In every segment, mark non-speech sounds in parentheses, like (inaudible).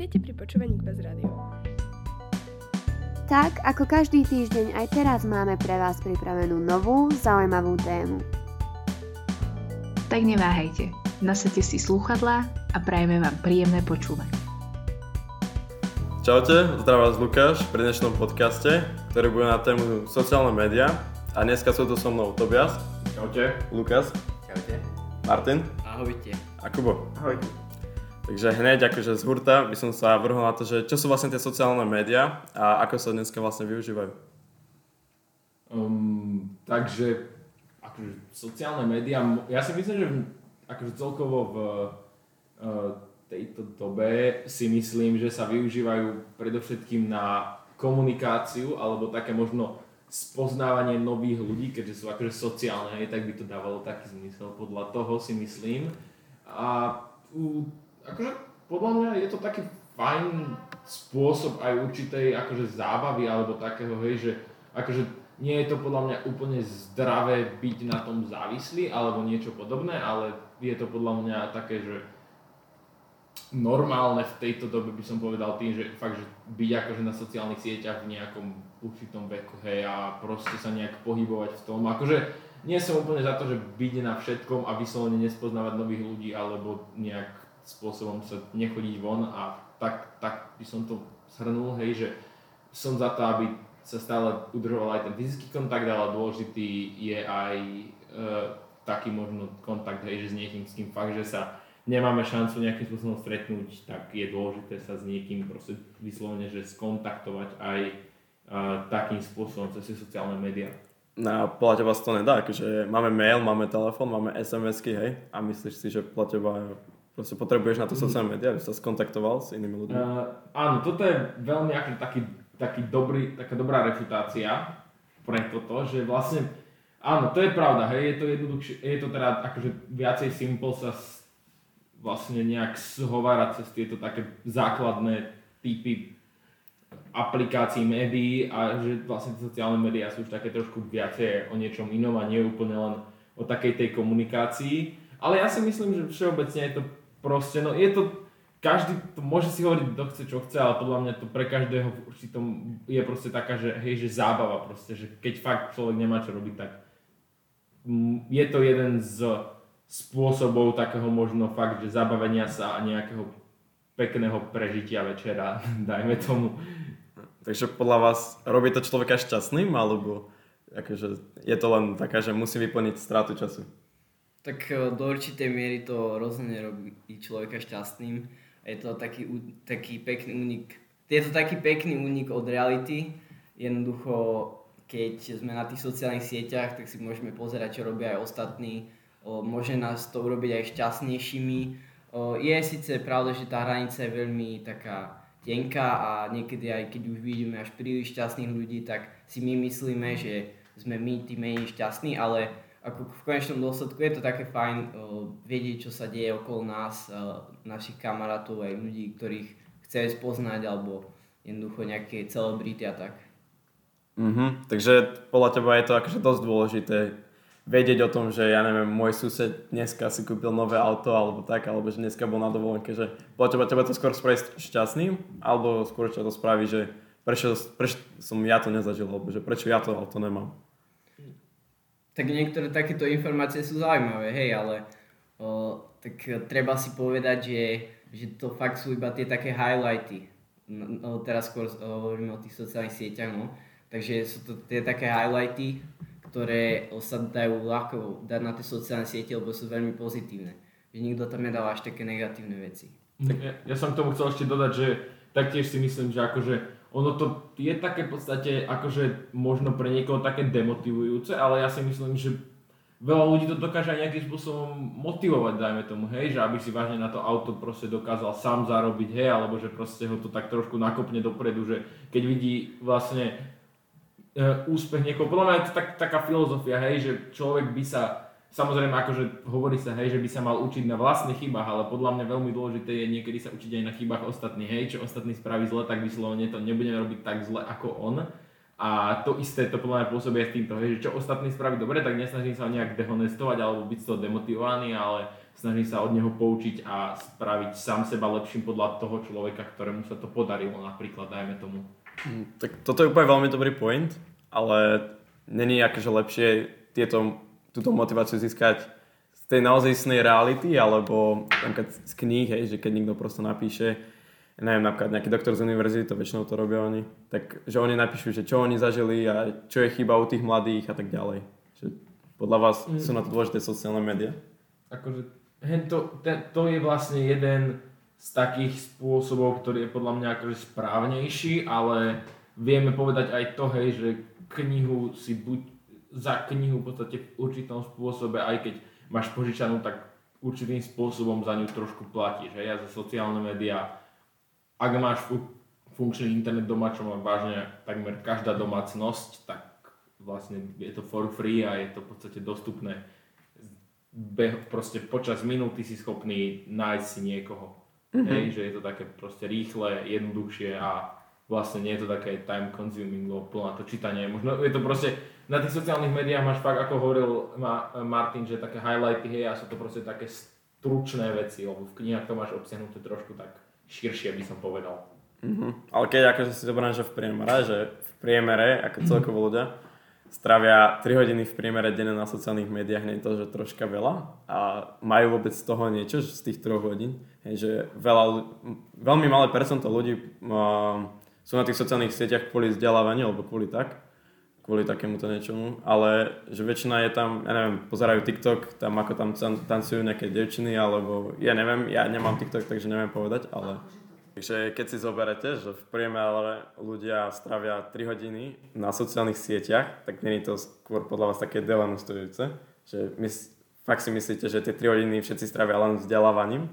Vítajte pri počúvaní Kvaz Radio. Tak, ako každý týždeň, aj teraz máme pre vás pripravenú novú, zaujímavú tému. Tak neváhajte, nasadte si slúchadlá a prajeme vám príjemné počúvanie. Čaute, zdravím vás Lukáš pri dnešnom podcaste, ktorý bude na tému sociálne médiá. A dneska sú tu so mnou Tobias. Čaute. Lukas. Čaute. Martin. Ahojte. A Kubo. Ahojte. Takže hneď akože z hurta by som sa vrhol na to, že čo sú vlastne tie sociálne médiá a ako sa dneska vlastne využívajú. Um, takže akože sociálne médiá, ja si myslím, že akože celkovo v uh, tejto dobe si myslím, že sa využívajú predovšetkým na komunikáciu alebo také možno spoznávanie nových ľudí, keďže sú akože sociálne, tak by to dávalo taký zmysel. Podľa toho si myslím. A u akože podľa mňa je to taký fajn spôsob aj určitej akože zábavy alebo takého, hej, že akože nie je to podľa mňa úplne zdravé byť na tom závislý alebo niečo podobné, ale je to podľa mňa také, že normálne v tejto dobe by som povedal tým, že fakt, že byť akože na sociálnych sieťach v nejakom určitom veku, hej, a proste sa nejak pohybovať v tom, akože nie som úplne za to, že byť na všetkom a vyslovene nespoznávať nových ľudí alebo nejak spôsobom sa nechodiť von a tak, tak by som to shrnul, hej, že som za to, aby sa stále udržoval aj ten fyzický kontakt, ale dôležitý je aj e, taký možno kontakt, hej, že s niekým, s kým fakt, že sa nemáme šancu nejakým spôsobom stretnúť, tak je dôležité sa s niekým proste vyslovene, že skontaktovať aj e, takým spôsobom cez sociálne médiá. No podľa teba to nedá, akože máme mail, máme telefón, máme SMS-ky, hej, a myslíš si, že podľa Proste potrebuješ na to mhm. sociálne médiá, aby sa skontaktoval s inými ľuďmi? Uh, áno, toto je veľmi akože taký, taký dobrý, taká dobrá refutácia pre toto, že vlastne, áno, to je pravda, hej, je to jednoduchšie, je to teda akože viacej simple sa vlastne nejak zhovárať cez tieto také základné typy aplikácií médií a že vlastne sociálne médiá sú už také trošku viacej o niečom inom a nie úplne len o takej tej komunikácii. Ale ja si myslím, že všeobecne je to proste, no je to, každý to môže si hovoriť, kto chce, čo chce, ale podľa mňa to pre každého v určitom je proste taká, že hej, že zábava proste, že keď fakt človek nemá čo robiť, tak je to jeden z spôsobov takého možno fakt, že zabavenia sa a nejakého pekného prežitia večera, (laughs) dajme tomu. Takže podľa vás robí to človeka šťastným, alebo akože je to len taká, že musí vyplniť stratu času? Tak e, do určitej miery to rozhodne robí človeka šťastným. Je to taký, taký pekný únik. Je to taký pekný únik od reality. Jednoducho, keď sme na tých sociálnych sieťach, tak si môžeme pozerať, čo robia aj ostatní. Môže nás to urobiť aj šťastnejšími. Je síce pravda, že tá hranica je veľmi taká tenká a niekedy aj keď už vidíme až príliš šťastných ľudí, tak si my myslíme, že sme my tí menej šťastní, ale ako v konečnom dôsledku je to také fajn uh, vedieť, čo sa deje okolo nás, uh, našich kamarátov, aj ľudí, ktorých chceme spoznať, alebo jednoducho nejaké celebrity a tak. Mm-hmm. Takže podľa teba je to akože dosť dôležité vedieť o tom, že ja neviem, môj sused dneska si kúpil nové auto alebo tak, alebo že dneska bol na dovolenke, že podľa teba, teba to skôr spraví šťastným, alebo skôr čo to spraví, že prečo, prečo som ja to nezažil, alebo že prečo ja to auto nemám tak niektoré takéto informácie sú zaujímavé, hej, ale o, tak treba si povedať, že, že to fakt sú iba tie také highlighty. No, teraz skôr hovoríme o tých sociálnych sieťach, no. Takže sú to tie také highlighty, ktoré sa dajú ľahko dať na tie sociálne siete, lebo sú veľmi pozitívne. Že nikto tam nedáva až také negatívne veci. Ja, ja som k tomu chcel ešte dodať, že taktiež si myslím, že akože ono to je také v podstate akože možno pre niekoho také demotivujúce, ale ja si myslím, že veľa ľudí to dokáže aj nejakým spôsobom motivovať, dajme tomu, hej, že aby si vážne na to auto proste dokázal sám zarobiť, hej, alebo že proste ho to tak trošku nakopne dopredu, že keď vidí vlastne e, úspech niekoho, podľa mňa je to tak, taká filozofia, hej, že človek by sa Samozrejme, akože hovorí sa, hej, že by sa mal učiť na vlastných chybách, ale podľa mňa veľmi dôležité je niekedy sa učiť aj na chybách ostatných, hej, čo ostatní spraví zle, tak vyslovene to nebudeme robiť tak zle ako on. A to isté to podľa mňa pôsobí aj týmto, hej, že čo ostatní spraví dobre, tak nesnažím sa ho nejak dehonestovať alebo byť z toho demotivovaný, ale snažím sa od neho poučiť a spraviť sám seba lepším podľa toho človeka, ktorému sa to podarilo napríklad, dajme tomu. Mm, Tak toto je úplne veľmi dobrý point, ale není akože lepšie tieto, túto motiváciu získať z tej naozajstnej reality, alebo napríklad z kníh, hej, že keď niekto prosto napíše, neviem, napríklad nejaký doktor z univerzity, to väčšinou to robia oni, tak že oni napíšu, že čo oni zažili a čo je chyba u tých mladých a tak ďalej. Že podľa vás sú na to dôležité sociálne médiá? akože hen to, ten, to je vlastne jeden z takých spôsobov, ktorý je podľa mňa akože správnejší, ale vieme povedať aj to, hej, že knihu si buď za knihu v podstate v určitom spôsobe, aj keď máš požičanú, tak určitým spôsobom za ňu trošku platíš. Hej. Za sociálne médiá, ak máš fu- funkčný internet doma, čo má vážne takmer každá domácnosť, tak vlastne je to for free a je to v podstate dostupné beh, proste počas minúty si schopný nájsť si niekoho. Mm-hmm. Hej, že je to také proste rýchle, jednoduchšie a vlastne nie je to také time consuming, lebo plná to čítanie. Možno je to proste, na tých sociálnych médiách máš fakt, ako hovoril Ma- Martin, že také highlighty, hej, a sú to proste také stručné veci, lebo v knihách to máš obsiahnuté trošku tak širšie, by som povedal. Mhm. Ale keď akože si zoberiem, že v priemere, že v priemere, ako celkovo ľudia, stravia 3 hodiny v priemere denne na sociálnych médiách, nie je to, že troška veľa a majú vôbec z toho niečo z tých 3 hodín. Hej, že veľa, veľmi malé percento ľudí uh, sú na tých sociálnych sieťach kvôli vzdelávaniu alebo kvôli tak, kvôli takémuto niečomu, ale že väčšina je tam, ja neviem, pozerajú TikTok, tam ako tam tancujú nejaké devčiny, alebo ja neviem, ja nemám TikTok, takže neviem povedať, ale Takže keď si zoberete, že v priemere ľudia stravia 3 hodiny na sociálnych sieťach, tak nie je to skôr podľa vás také delenustujúce, že my, fakt si myslíte, že tie 3 hodiny všetci stravia len vzdelávaním?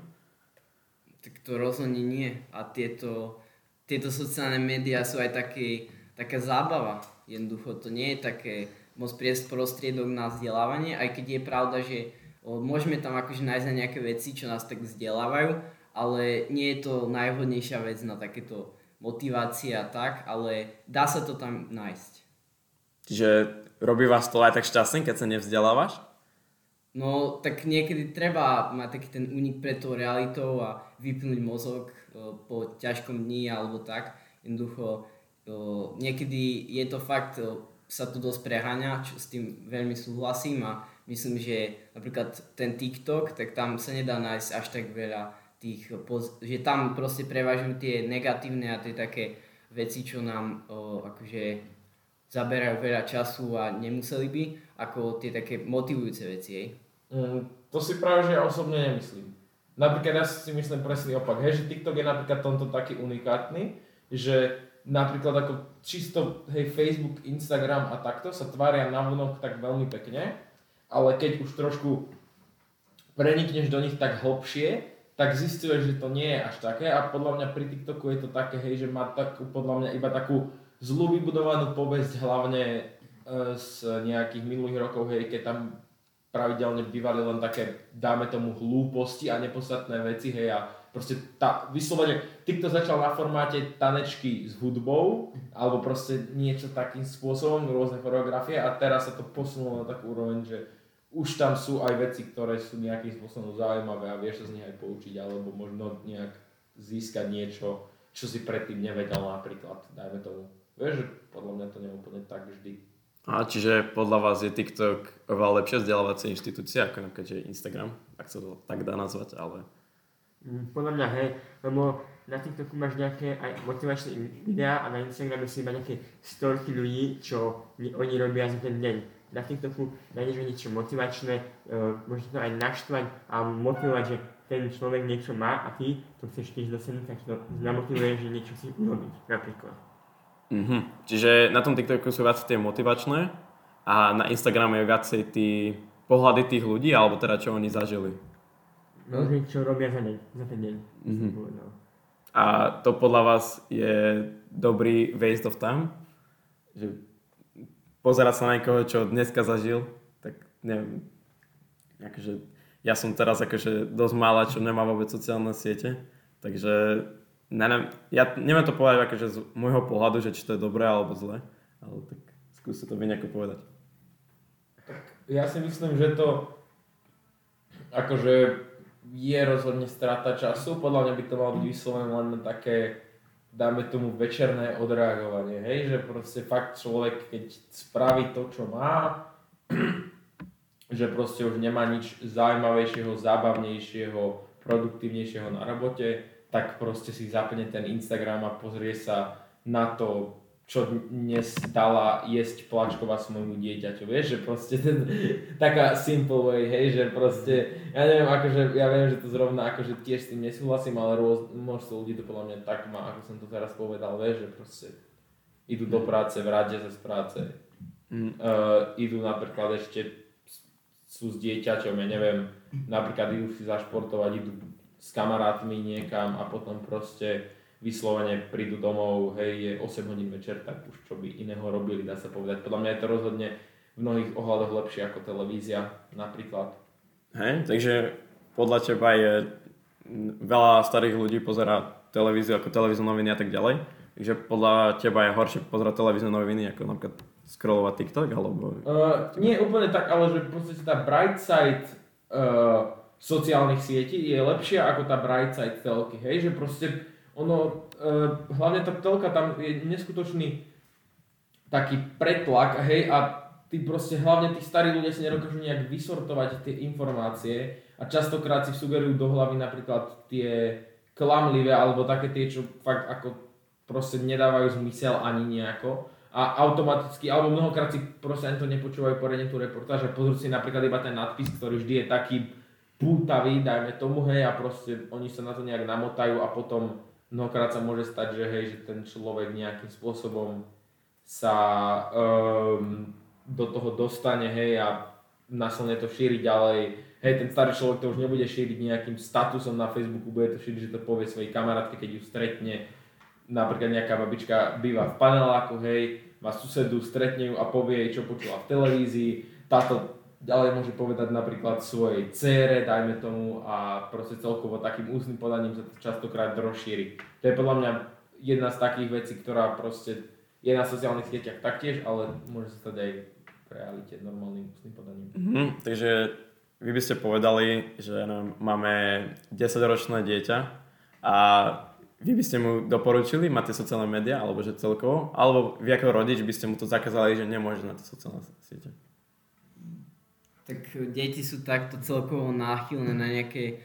Tak to rozhodne nie. A tieto, tieto sociálne médiá sú aj taký, taká zábava. Jednoducho to nie je také moc prostriedok na vzdelávanie, aj keď je pravda, že o, môžeme tam akože nájsť aj nejaké veci, čo nás tak vzdelávajú, ale nie je to najvhodnejšia vec na takéto motivácie a tak, ale dá sa to tam nájsť. Čiže robí vás to aj tak šťastný, keď sa nevzdelávaš? No, tak niekedy treba mať taký ten únik pred tou realitou a vypnúť mozog o, po ťažkom dni alebo tak. Jednoducho, niekedy je to fakt, sa to dosť preháňa, čo s tým veľmi súhlasím a myslím, že napríklad ten TikTok, tak tam sa nedá nájsť až tak veľa tých, že tam proste prevažujú tie negatívne a tie také veci, čo nám o, akože zaberajú veľa času a nemuseli by, ako tie také motivujúce veci, hej. Mm, to si práve, že ja osobne nemyslím. Napríklad ja si myslím presný opak, hej, že TikTok je napríklad tomto taký unikátny, že napríklad ako čisto hej, Facebook, Instagram a takto sa tvária navonok tak veľmi pekne, ale keď už trošku prenikneš do nich tak hlbšie, tak zistuješ, že to nie je až také a podľa mňa pri TikToku je to také, hej, že má takú, podľa mňa iba takú zlú vybudovanú povesť hlavne e, z nejakých minulých rokov, hej, keď tam pravidelne bývali len také, dáme tomu, hlúposti a nepodstatné veci, hej, a proste tá, vyslovene, TikTok začal na formáte tanečky s hudbou, alebo proste niečo takým spôsobom, rôzne choreografie a teraz sa to posunulo na takú úroveň, že už tam sú aj veci, ktoré sú nejakým spôsobom zaujímavé a vieš sa z nich aj poučiť, alebo možno nejak získať niečo, čo si predtým nevedel napríklad, dajme tomu. Vieš, že podľa mňa to nie je úplne tak vždy. A čiže podľa vás je TikTok oveľa lepšia vzdelávacia inštitúcia ako napríklad Instagram, ak sa to tak dá nazvať, ale Podľa mňa hej, lebo na TikToku máš nejaké aj motivačné videá a na Instagrame si iba nejaké storky ľudí, čo ni- oni robia za ten deň. Na TikToku nájdeš niečo motivačné, uh, môže to aj naštvať a motivovať, že ten človek niečo má a ty to chceš tiež dosiahnuť, tak to namotivuje, že niečo si urobiť, napríklad. Mhm. Čiže na tom TikToku sú viac tie motivačné a na Instagrame je viacej tí pohľady tých ľudí, alebo teda čo oni zažili. No, že čo robia za, deň, za ten deň, Mhm. povedal. A to podľa vás je dobrý waste of time? Že pozerať sa na niekoho, čo dneska zažil, tak neviem. Akože, ja som teraz akože dosť malá, čo nemá vôbec sociálne siete, takže neviem, ja neviem to povedať akože z môjho pohľadu, že či to je dobré alebo zle, Ale tak skúste to vy nejako povedať. Ja si myslím, že to akože je rozhodne strata času. Podľa mňa by to malo byť vyslovené len na také, dáme tomu večerné odreagovanie, hej, že proste fakt človek, keď spraví to, čo má, (clears throat) že proste už nemá nič zaujímavejšieho, zábavnejšieho, produktívnejšieho na robote, tak proste si zapne ten Instagram a pozrie sa na to, čo dnes dala jesť plačková svojmu dieťaťu, vieš, že proste ten, taká simple way, hej, že proste, ja neviem, akože, ja viem, že to zrovna, akože tiež s tým nesúhlasím, ale rôz, množstvo ľudí to podľa mňa tak má, ako som to teraz povedal, vieš, že proste idú do práce, vrátia sa z práce, mm. uh, idú napríklad ešte, sú s dieťaťom, ja neviem, napríklad idú si zašportovať, idú s kamarátmi niekam a potom proste vyslovene prídu domov, hej, je 8 hodín večer, tak už čo by iného robili, dá sa povedať. Podľa mňa je to rozhodne v mnohých ohľadoch lepšie ako televízia napríklad. Hej, takže podľa teba je veľa starých ľudí pozera televíziu ako televízne noviny a tak ďalej. Takže podľa teba je horšie pozerať televízne noviny ako napríklad scrollovať TikTok alebo... Uh, nie úplne tak, ale že v podstate tá bright side uh, sociálnych sietí je lepšia ako tá bright side telky, hej, že proste ono, e, hlavne tá telka, tam je neskutočný taký pretlak, hej, a tí proste, hlavne tí starí ľudia si nedokážu nejak vysortovať tie informácie a častokrát si sugerujú do hlavy napríklad tie klamlivé alebo také tie, čo fakt ako proste nedávajú zmysel ani nejako. A automaticky, alebo mnohokrát si proste ani to nepočúvajú poriadne tú reportáž a pozrú si napríklad iba ten nadpis, ktorý vždy je taký pútavý, dajme tomu, hej, a proste oni sa na to nejak namotajú a potom mnohokrát sa môže stať, že hej, že ten človek nejakým spôsobom sa um, do toho dostane, hej, a následne to šíri ďalej. Hej, ten starý človek to už nebude šíriť nejakým statusom na Facebooku, bude to šíriť, že to povie svojej kamarátke, keď ju stretne. Napríklad nejaká babička býva v paneláku, hej, má susedu, stretne ju a povie jej, čo počula v televízii. Táto ďalej môže povedať napríklad svojej cére, dajme tomu, a proste celkovo takým ústnym podaním sa to častokrát rozšíri. To je podľa mňa jedna z takých vecí, ktorá proste je na sociálnych sieťach taktiež, ale môže sa stať aj v realite normálnym ústnym podaním. Mm, takže vy by ste povedali, že máme 10-ročné dieťa a vy by ste mu doporučili mať tie sociálne médiá, alebo že celkovo, alebo vy ako rodič by ste mu to zakázali, že nemôže na tie sociálne siete? Tak deti sú takto celkovo náchylné na nejaké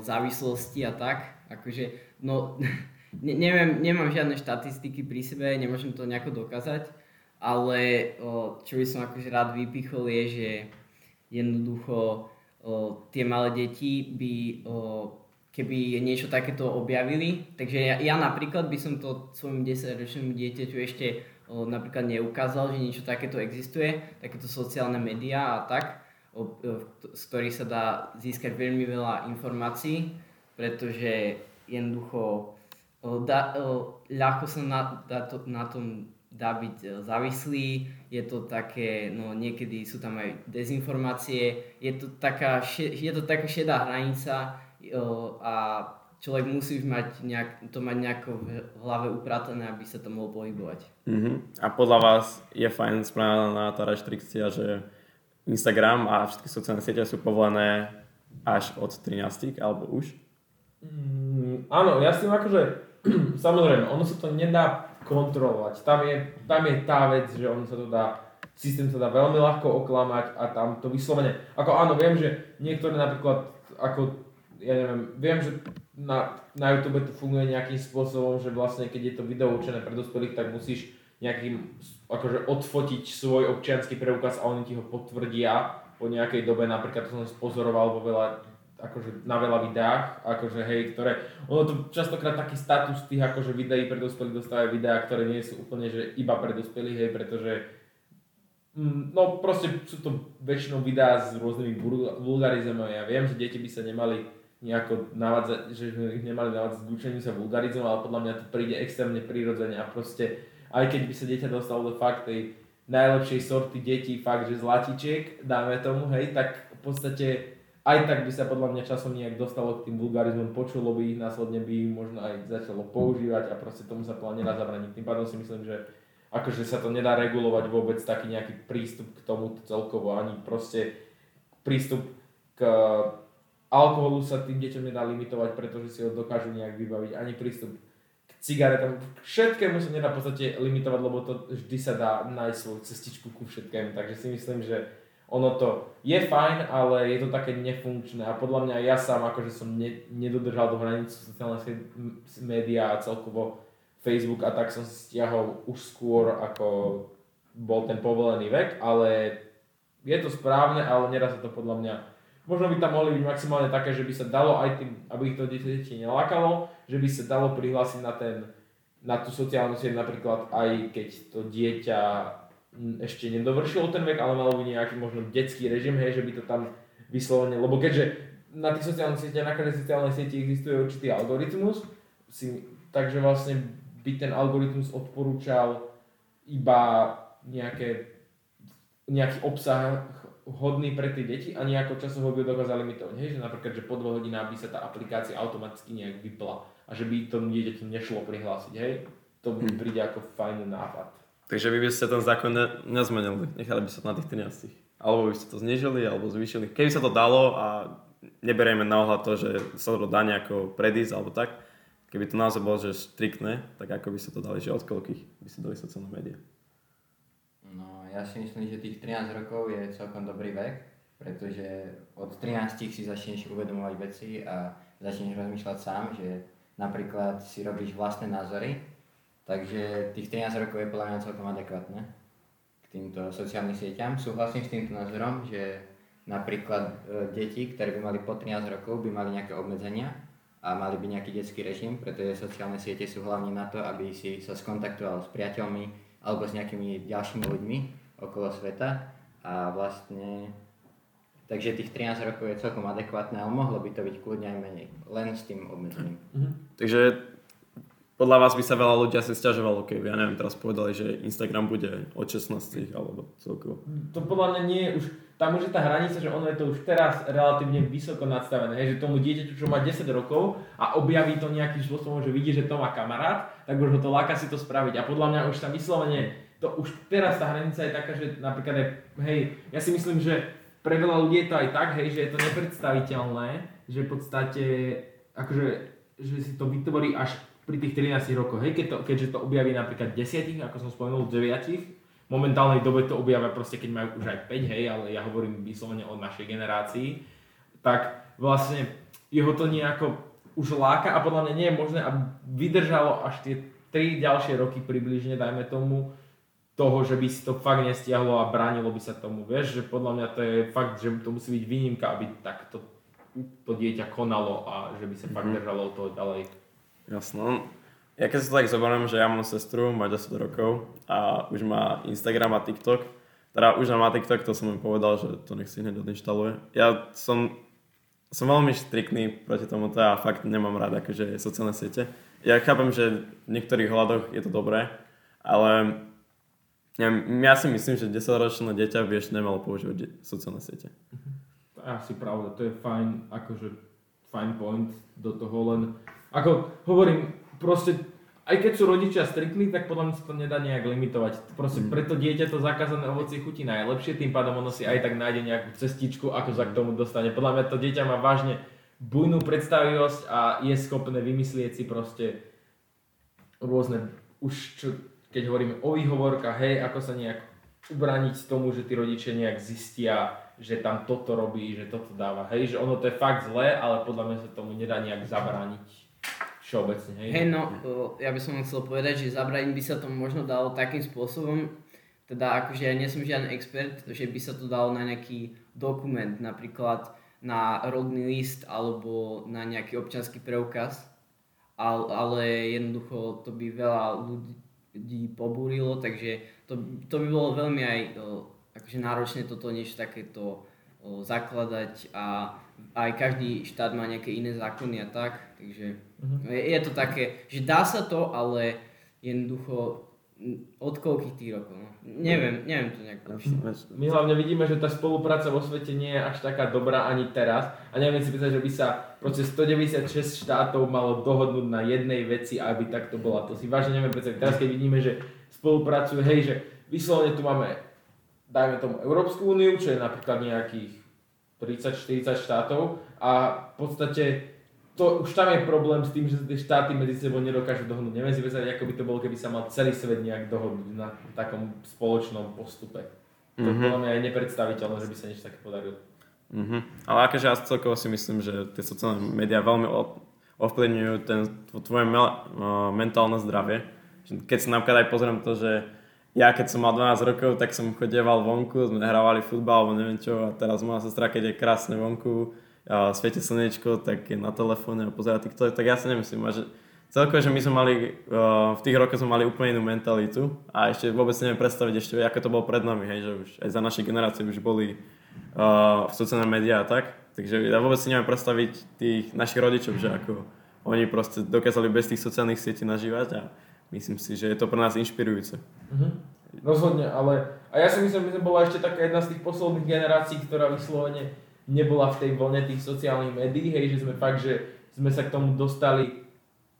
závislosti a tak. Akože, no, (laughs) ne, neviem, nemám žiadne štatistiky pri sebe, nemôžem to nejako dokázať, ale o, čo by som akože rád vypichol je, že jednoducho o, tie malé deti by o, keby niečo takéto objavili. Takže ja, ja napríklad by som to svojmu 10-ročnému dieťaťu ešte o, napríklad neukázal, že niečo takéto existuje, takéto sociálne médiá a tak z ktorých sa dá získať veľmi veľa informácií, pretože jednoducho dá, ľahko sa na, dá to, na tom dá byť e, závislý, je to také, no niekedy sú tam aj dezinformácie, je to taká, je to taká šedá hranica a človek musí mať nejak, to mať nejako v hlave upratané, aby sa to mohol pohybovať. Uh-huh. A podľa vás je fajn spravená tá reštrikcia, že Instagram a všetky sociálne siete sú povolené až od 13 alebo už? Mm, áno, ja s tým akože, (clears throat) samozrejme, ono sa to nedá kontrolovať. Tam je, tam je tá vec, že ono sa to dá, systém sa dá veľmi ľahko oklamať a tam to vyslovene, ako áno, viem, že niektoré napríklad, ako, ja neviem, viem, že na, na YouTube to funguje nejakým spôsobom, že vlastne keď je to video určené pre dospelých, tak musíš nejakým, akože odfotiť svoj občianský preukaz a oni ti ho potvrdia po nejakej dobe, napríklad to som spozoroval vo veľa, akože na veľa videách, akože hej, ktoré, ono to častokrát taký status tých akože videí pre dospelých dostávajú videá, ktoré nie sú úplne, že iba pre dospelých, hej, pretože mm, no proste sú to väčšinou videá s rôznymi vulgarizmami. Ja viem, že deti by sa nemali nejako navádzať, že ich nemali navádzať k sa vulgarizmom, ale podľa mňa to príde extrémne prirodzene a proste aj keď by sa dieťa dostalo do fakt tej najlepšej sorty detí, fakt, že zlatičiek, dáme tomu, hej, tak v podstate aj tak by sa podľa mňa časom nejak dostalo k tým vulgarizmom, počulo by ich, následne by ich možno aj začalo používať a proste tomu sa podľa nedá zabraniť. Tým pádom si myslím, že akože sa to nedá regulovať vôbec taký nejaký prístup k tomu celkovo, ani proste prístup k alkoholu sa tým deťom nedá limitovať, pretože si ho dokážu nejak vybaviť, ani prístup cigaretám, všetkému sa nedá v podstate limitovať, lebo to vždy sa dá nájsť svoju cestičku ku všetkému, takže si myslím, že ono to je fajn, ale je to také nefunkčné. A podľa mňa ja sám akože som ne, nedodržal tú hranicu sociálne médiá a celkovo Facebook a tak som stiahol už skôr ako bol ten povolený vek, ale je to správne, ale nedá sa to podľa mňa. Možno by tam mohli byť maximálne také, že by sa dalo aj tým, aby ich to deti nelákalo, že by sa dalo prihlásiť na, ten, na tú sociálnu sieť napríklad aj keď to dieťa ešte nedovršilo ten vek, ale malo by nejaký možno detský režim, hej, že by to tam vyslovene, lebo keďže na tých sociálnych sieťach, na každej sociálnej sieti existuje určitý algoritmus, si, takže vlastne by ten algoritmus odporúčal iba nejaké, nejaký obsah hodný pre tie deti a nejako časovo by dokázali limitovať. Hej, že napríklad, že po dvoch hodinách by sa tá aplikácia automaticky nejak vypla a že by tomu dieťaťu nešlo prihlásiť. Hej, to mi hm. príde ako fajn nápad. Takže vy by ste ten zákon ne, nezmenili, nechali by sa na tých 13. Alebo by ste to znižili, alebo zvýšili. Keby sa to dalo a neberieme na ohľad to, že sa to dá nejako predísť alebo tak, keby to naozaj bolo, že striktné, tak ako by ste to dali, že od koľkých by ste dali sociálne médiá? No, ja si myslím, že tých 13 rokov je celkom dobrý vek, pretože od 13 si začneš uvedomovať veci a začneš rozmýšľať sám, že napríklad si robíš vlastné názory Takže tých 13 rokov je podľa mňa celkom adekvátne k týmto sociálnym sieťam. Súhlasím s týmto názorom, že napríklad e, deti, ktoré by mali po 13 rokov, by mali nejaké obmedzenia a mali by nejaký detský režim, pretože sociálne siete sú hlavne na to, aby si sa skontaktoval s priateľmi alebo s nejakými ďalšími ľuďmi okolo sveta a vlastne Takže tých 13 rokov je celkom adekvátne, ale mohlo by to byť kľudne aj menej, len s tým obmedzením. Mm-hmm. Takže podľa vás by sa veľa ľudí asi stiažovalo, keby, ja neviem, teraz povedali, že Instagram bude od 16 alebo celkovo. To podľa mňa nie je už, tam už je tá hranica, že ono je to už teraz relatívne vysoko nadstavené, hej, že tomu dieťaťu, čo má 10 rokov a objaví to nejakým spôsobom, že vidí, že to má kamarát, tak už ho to láka si to spraviť. A podľa mňa už tam vyslovene, to už teraz tá hranica je taká, že napríklad aj, hej, ja si myslím, že pre veľa ľudí je to aj tak, hej, že je to nepredstaviteľné, že v podstate, akože, že si to vytvorí až pri tých 13 rokoch, hej, keď to, keďže to objaví napríklad 10, ako som spomenul, 9, v momentálnej dobe to objavia proste, keď majú už aj 5, hej, ale ja hovorím vyslovene o našej generácii, tak vlastne jeho to nejako už láka a podľa mňa nie je možné, aby vydržalo až tie 3 ďalšie roky približne, dajme tomu, toho, že by si to fakt nestiahlo a bránilo by sa tomu, vieš, že podľa mňa to je fakt, že to musí byť výnimka, aby takto to dieťa konalo a že by sa mm-hmm. fakt mhm. držalo toho ďalej. Jasno. Ja keď si to tak zoberiem, že ja mám sestru, má 10 rokov a už má Instagram a TikTok, teda už má TikTok, to som im povedal, že to nech si hneď odinštaluje. Ja som, som veľmi striktný proti tomu a fakt nemám rád akože sociálne siete. Ja chápem, že v niektorých hľadoch je to dobré, ale ja, ja si myslím, že 10-ročné dieťa vieš nemalo používať sociálne siete. Je asi pravda, to je fajn, akože fajn point do toho, len ako hovorím, proste aj keď sú rodičia striktní, tak podľa mňa sa to nedá nejak limitovať. Proste mm. preto dieťa to zakázané ovocie chutí najlepšie, tým pádom ono si aj tak nájde nejakú cestičku, ako sa k tomu dostane. Podľa mňa to dieťa má vážne bujnú predstavivosť a je schopné vymyslieť si proste rôzne, už čo, keď hovoríme o výhovorkách, hej, ako sa nejak ubrániť tomu, že tí rodičia nejak zistia, že tam toto robí, že toto dáva, hej, že ono to je fakt zlé, ale podľa mňa sa tomu nedá nejak zabrániť všeobecne, hej? Hej, no, ja by som chcel povedať, že zabraniť by sa to možno dalo takým spôsobom, teda akože ja nie som žiadny expert, že by sa to dalo na nejaký dokument, napríklad na rodný list alebo na nejaký občanský preukaz, ale, ale jednoducho to by veľa ľudí pobúrilo, takže to, to by bolo veľmi aj akože náročné toto niečo takéto zakladať a aj každý štát má nejaké iné zákony a tak, takže uh-huh. je, je to také, že dá sa to, ale jednoducho od koľkých tých rokov, no. Neviem, neviem to nejak My hlavne vidíme, že tá spolupráca vo svete nie je až taká dobrá ani teraz a neviem si pýtať, že by sa proces 196 štátov malo dohodnúť na jednej veci, aby takto bola. To si vážne neviem predstaviť. Teraz keď vidíme, že spolupracujú, hej, že vyslovene tu máme, dajme tomu Európsku úniu, čo je napríklad nejakých 30-40 štátov a v podstate to, už tam je problém s tým, že tie štáty medzi sebou nedokážu dohodnúť. Neviem si predstaviť, ako by to bolo, keby sa mal celý svet nejak dohodnúť na takom spoločnom postupe. To Mhm. podľa mňa je nepredstaviteľné, že by sa niečo také podarilo. Mhm. Ale akože ja celkovo si myslím, že tie sociálne médiá veľmi ovplyvňujú ten, tvoje mel- o, mentálne zdravie. Keď si napríklad aj pozriem to, že ja keď som mal 12 rokov, tak som chodieval vonku, sme hrávali futbal alebo neviem čo a teraz moja sestra, keď je krásne vonku, a svieti slnečko, tak je na telefóne a pozerá TikTok, tak ja si nemyslím. Že celkovo, že my sme mali, o, v tých rokoch sme mali úplne inú mentalitu a ešte vôbec si neviem predstaviť ešte, ako to bolo pred nami, hej, že už aj za našej generácie už boli uh, v sociálne médiá a tak. Takže ja vôbec si neviem predstaviť tých našich rodičov, že ako oni proste dokázali bez tých sociálnych sietí nažívať a myslím si, že je to pre nás inšpirujúce. Mhm. Rozhodne, ale a ja si myslím, že to bola ešte taká jedna z tých posledných generácií, ktorá vyslovene nebola v tej vlne tých sociálnych médií, hej, že sme fakt, že sme sa k tomu dostali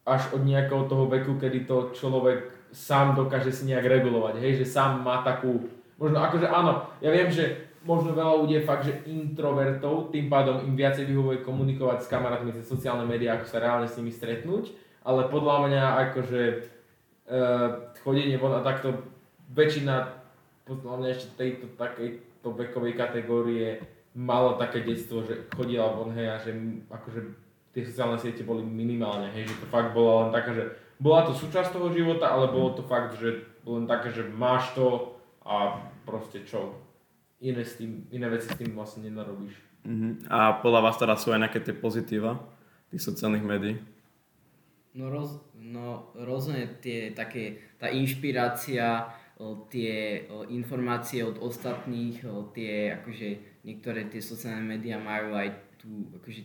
až od nejakého toho veku, kedy to človek sám dokáže si nejak regulovať, hej, že sám má takú, možno akože áno, ja viem, že možno veľa ľudí je fakt, že introvertov, tým pádom im viacej vyhovuje komunikovať s kamarátmi cez sociálne médiá, ako sa reálne s nimi stretnúť, ale podľa mňa akože uh, chodenie von a takto väčšina podľa mňa ešte tejto takejto vekovej kategórie mala také detstvo, že chodila von hej a že akože tie sociálne siete boli minimálne, hej, že to fakt bola len taká, že bola to súčasť toho života, ale bolo to fakt, že len také, že máš to a proste čo, iné, s tým, iné veci s tým vlastne nenarobíš. Mhm. A podľa vás teda sú aj nejaké tie pozitíva tých sociálnych médií? No, roz, no rozhodne tie také, tá inšpirácia, tie informácie od ostatných, tie akože niektoré tie sociálne médiá majú aj tú, akože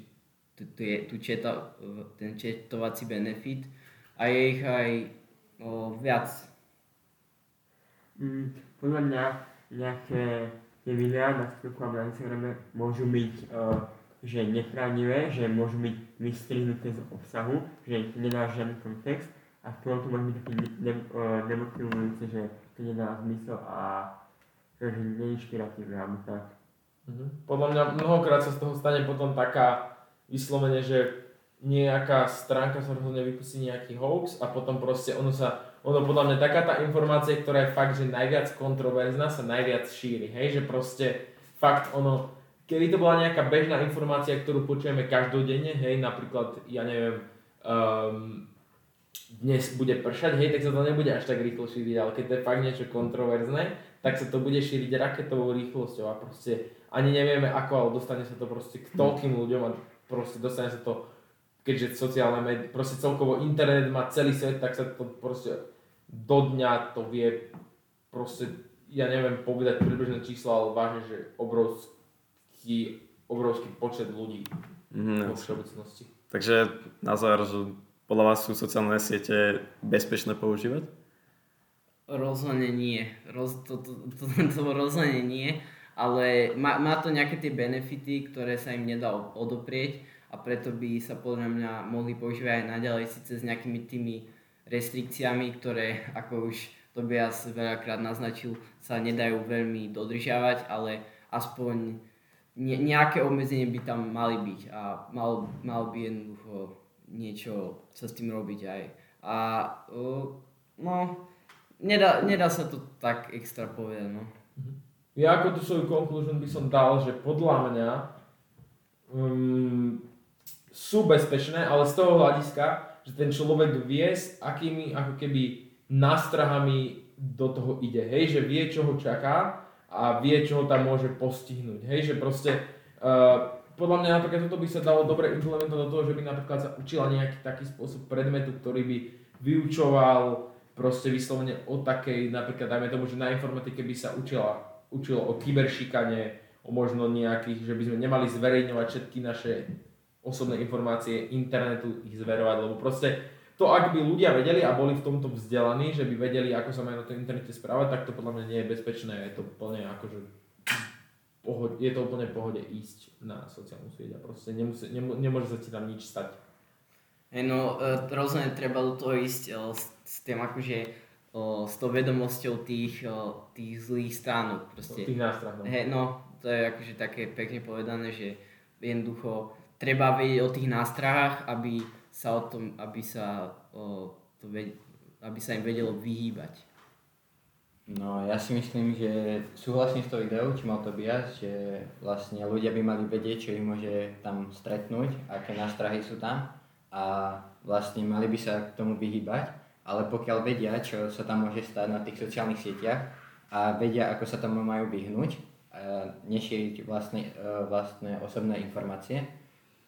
tú, tú, tú četa, ten četovací benefit a je ich aj o, viac. Mm, podľa mňa nejaké tie videá na TikToku a na Instagrame môžu byť uh, že nepravdivé, že môžu byť vystrihnuté z obsahu, že nedá žiadny kontext a potom to môže byť taký ne, uh, demotivujúce, že to nedá zmysel a že neinšpiratívne alebo tak. Mhm. Podľa mňa mnohokrát sa z toho stane potom taká vyslovene, že nejaká stránka sa rozhodne vypustí nejaký hoax a potom proste ono sa, ono podľa mňa taká tá informácia, ktorá je fakt, že najviac kontroverzná, sa najviac šíri, hej, že proste fakt ono, keby to bola nejaká bežná informácia, ktorú počujeme každodenne, hej, napríklad, ja neviem, um, dnes bude pršať, hej, tak sa to nebude až tak rýchlo šíriť, ale keď to je fakt niečo kontroverzné, tak sa to bude šíriť raketovou rýchlosťou a proste ani nevieme ako, ale dostane sa to proste k toľkým ľuďom a proste dostane sa to, keďže sociálne médiá, proste celkovo internet má celý svet, tak sa to proste do dňa to vie proste, ja neviem povedať približné číslo, ale vážne, že obrovský, obrovský počet ľudí Mhm, vo všeobecnosti. Takže na záver, že podľa vás sú sociálne siete bezpečné používať? Rozhodne nie. Roz, to, to, to, to, to rozhodne nie, ale má, má to nejaké tie benefity, ktoré sa im nedá odoprieť a preto by sa podľa mňa mohli používať aj naďalej síce s nejakými tými restrikciami, ktoré ako už Tobias veľakrát naznačil, sa nedajú veľmi dodržiavať, ale aspoň ne, nejaké obmedzenie by tam mali byť a mal, mal by jednoducho niečo sa s tým robiť aj. A no, nedá, nedá sa to tak extra povedať, no. Ja ako tú svoju conclusion by som dal, že podľa mňa um, sú bezpečné, ale z toho hľadiska, že ten človek vie s akými ako keby nástrahami do toho ide, hej, že vie, čo ho čaká a vie, čo ho tam môže postihnúť, hej, že proste uh, podľa mňa napríklad toto by sa dalo dobre implementovať do toho, že by napríklad sa učila nejaký taký spôsob predmetu, ktorý by vyučoval proste vyslovene o takej, napríklad dajme tomu, že na informatike by sa učila, učilo o kyberšikane, o možno nejakých, že by sme nemali zverejňovať všetky naše osobné informácie internetu, ich zverovať, lebo proste to, ak by ľudia vedeli a boli v tomto vzdelaní, že by vedeli, ako sa majú na tom internete správať, tak to podľa mňa nie je bezpečné, je to úplne akože je to úplne pohode ísť na sociálnu sieť a proste nemusí, nemô, nemôže sa ti tam nič stať. No, e, rozhodne treba do toho ísť e, s tým akože o, s tou vedomosťou tých, o, tých zlých stránok. Proste. tých nástrah, no. Hej, no, to je akože také pekne povedané, že jednoducho treba vedieť o tých nástrahách, aby sa o tom, aby sa, o, to ved, aby sa im vedelo vyhýbať. No ja si myslím, že súhlasím s tou ideou, či mal Tobias, že vlastne ľudia by mali vedieť, čo ich môže tam stretnúť, aké nástrahy sú tam a vlastne mali by sa k tomu vyhýbať, ale pokiaľ vedia, čo sa tam môže stať na tých sociálnych sieťach a vedia, ako sa tomu majú vyhnúť, a nešíriť vlastne, e, vlastné osobné informácie,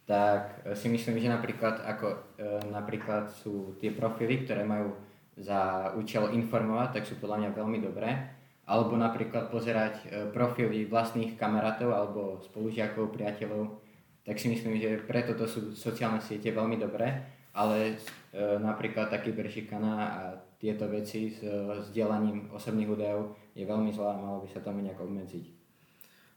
tak e, si myslím, že napríklad, ako, e, napríklad sú tie profily, ktoré majú za účel informovať, tak sú podľa mňa veľmi dobré. Alebo napríklad pozerať e, profily vlastných kamarátov alebo spolužiakov, priateľov. Tak si myslím, že preto to sú sociálne siete veľmi dobré, ale e, napríklad taký beršikana a tieto veci s e, sdielaním osobných údajov je veľmi zlá a malo by sa tomu nejak obmedziť.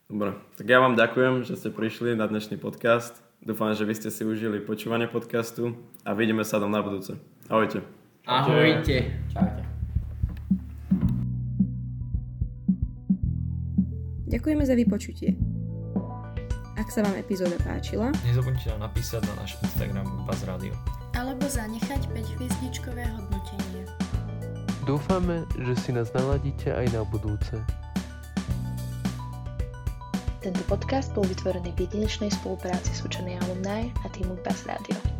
Dobre, tak ja vám ďakujem, že ste prišli na dnešný podcast. Dúfam, že vy ste si užili počúvanie podcastu a vidíme sa tam na budúce. Ahojte. Ahojte. Čaute. Ďakujeme za vypočutie. Ak sa vám epizóda páčila, Nezabudnite nám napísať na náš Instagram Buzz Radio. Alebo zanechať 5 hviezdičkové hodnotenie. Dúfame, že si nás naladíte aj na budúce. Tento podcast bol vytvorený v jedinečnej spolupráci s učenej alumni a týmu Buzz Radio.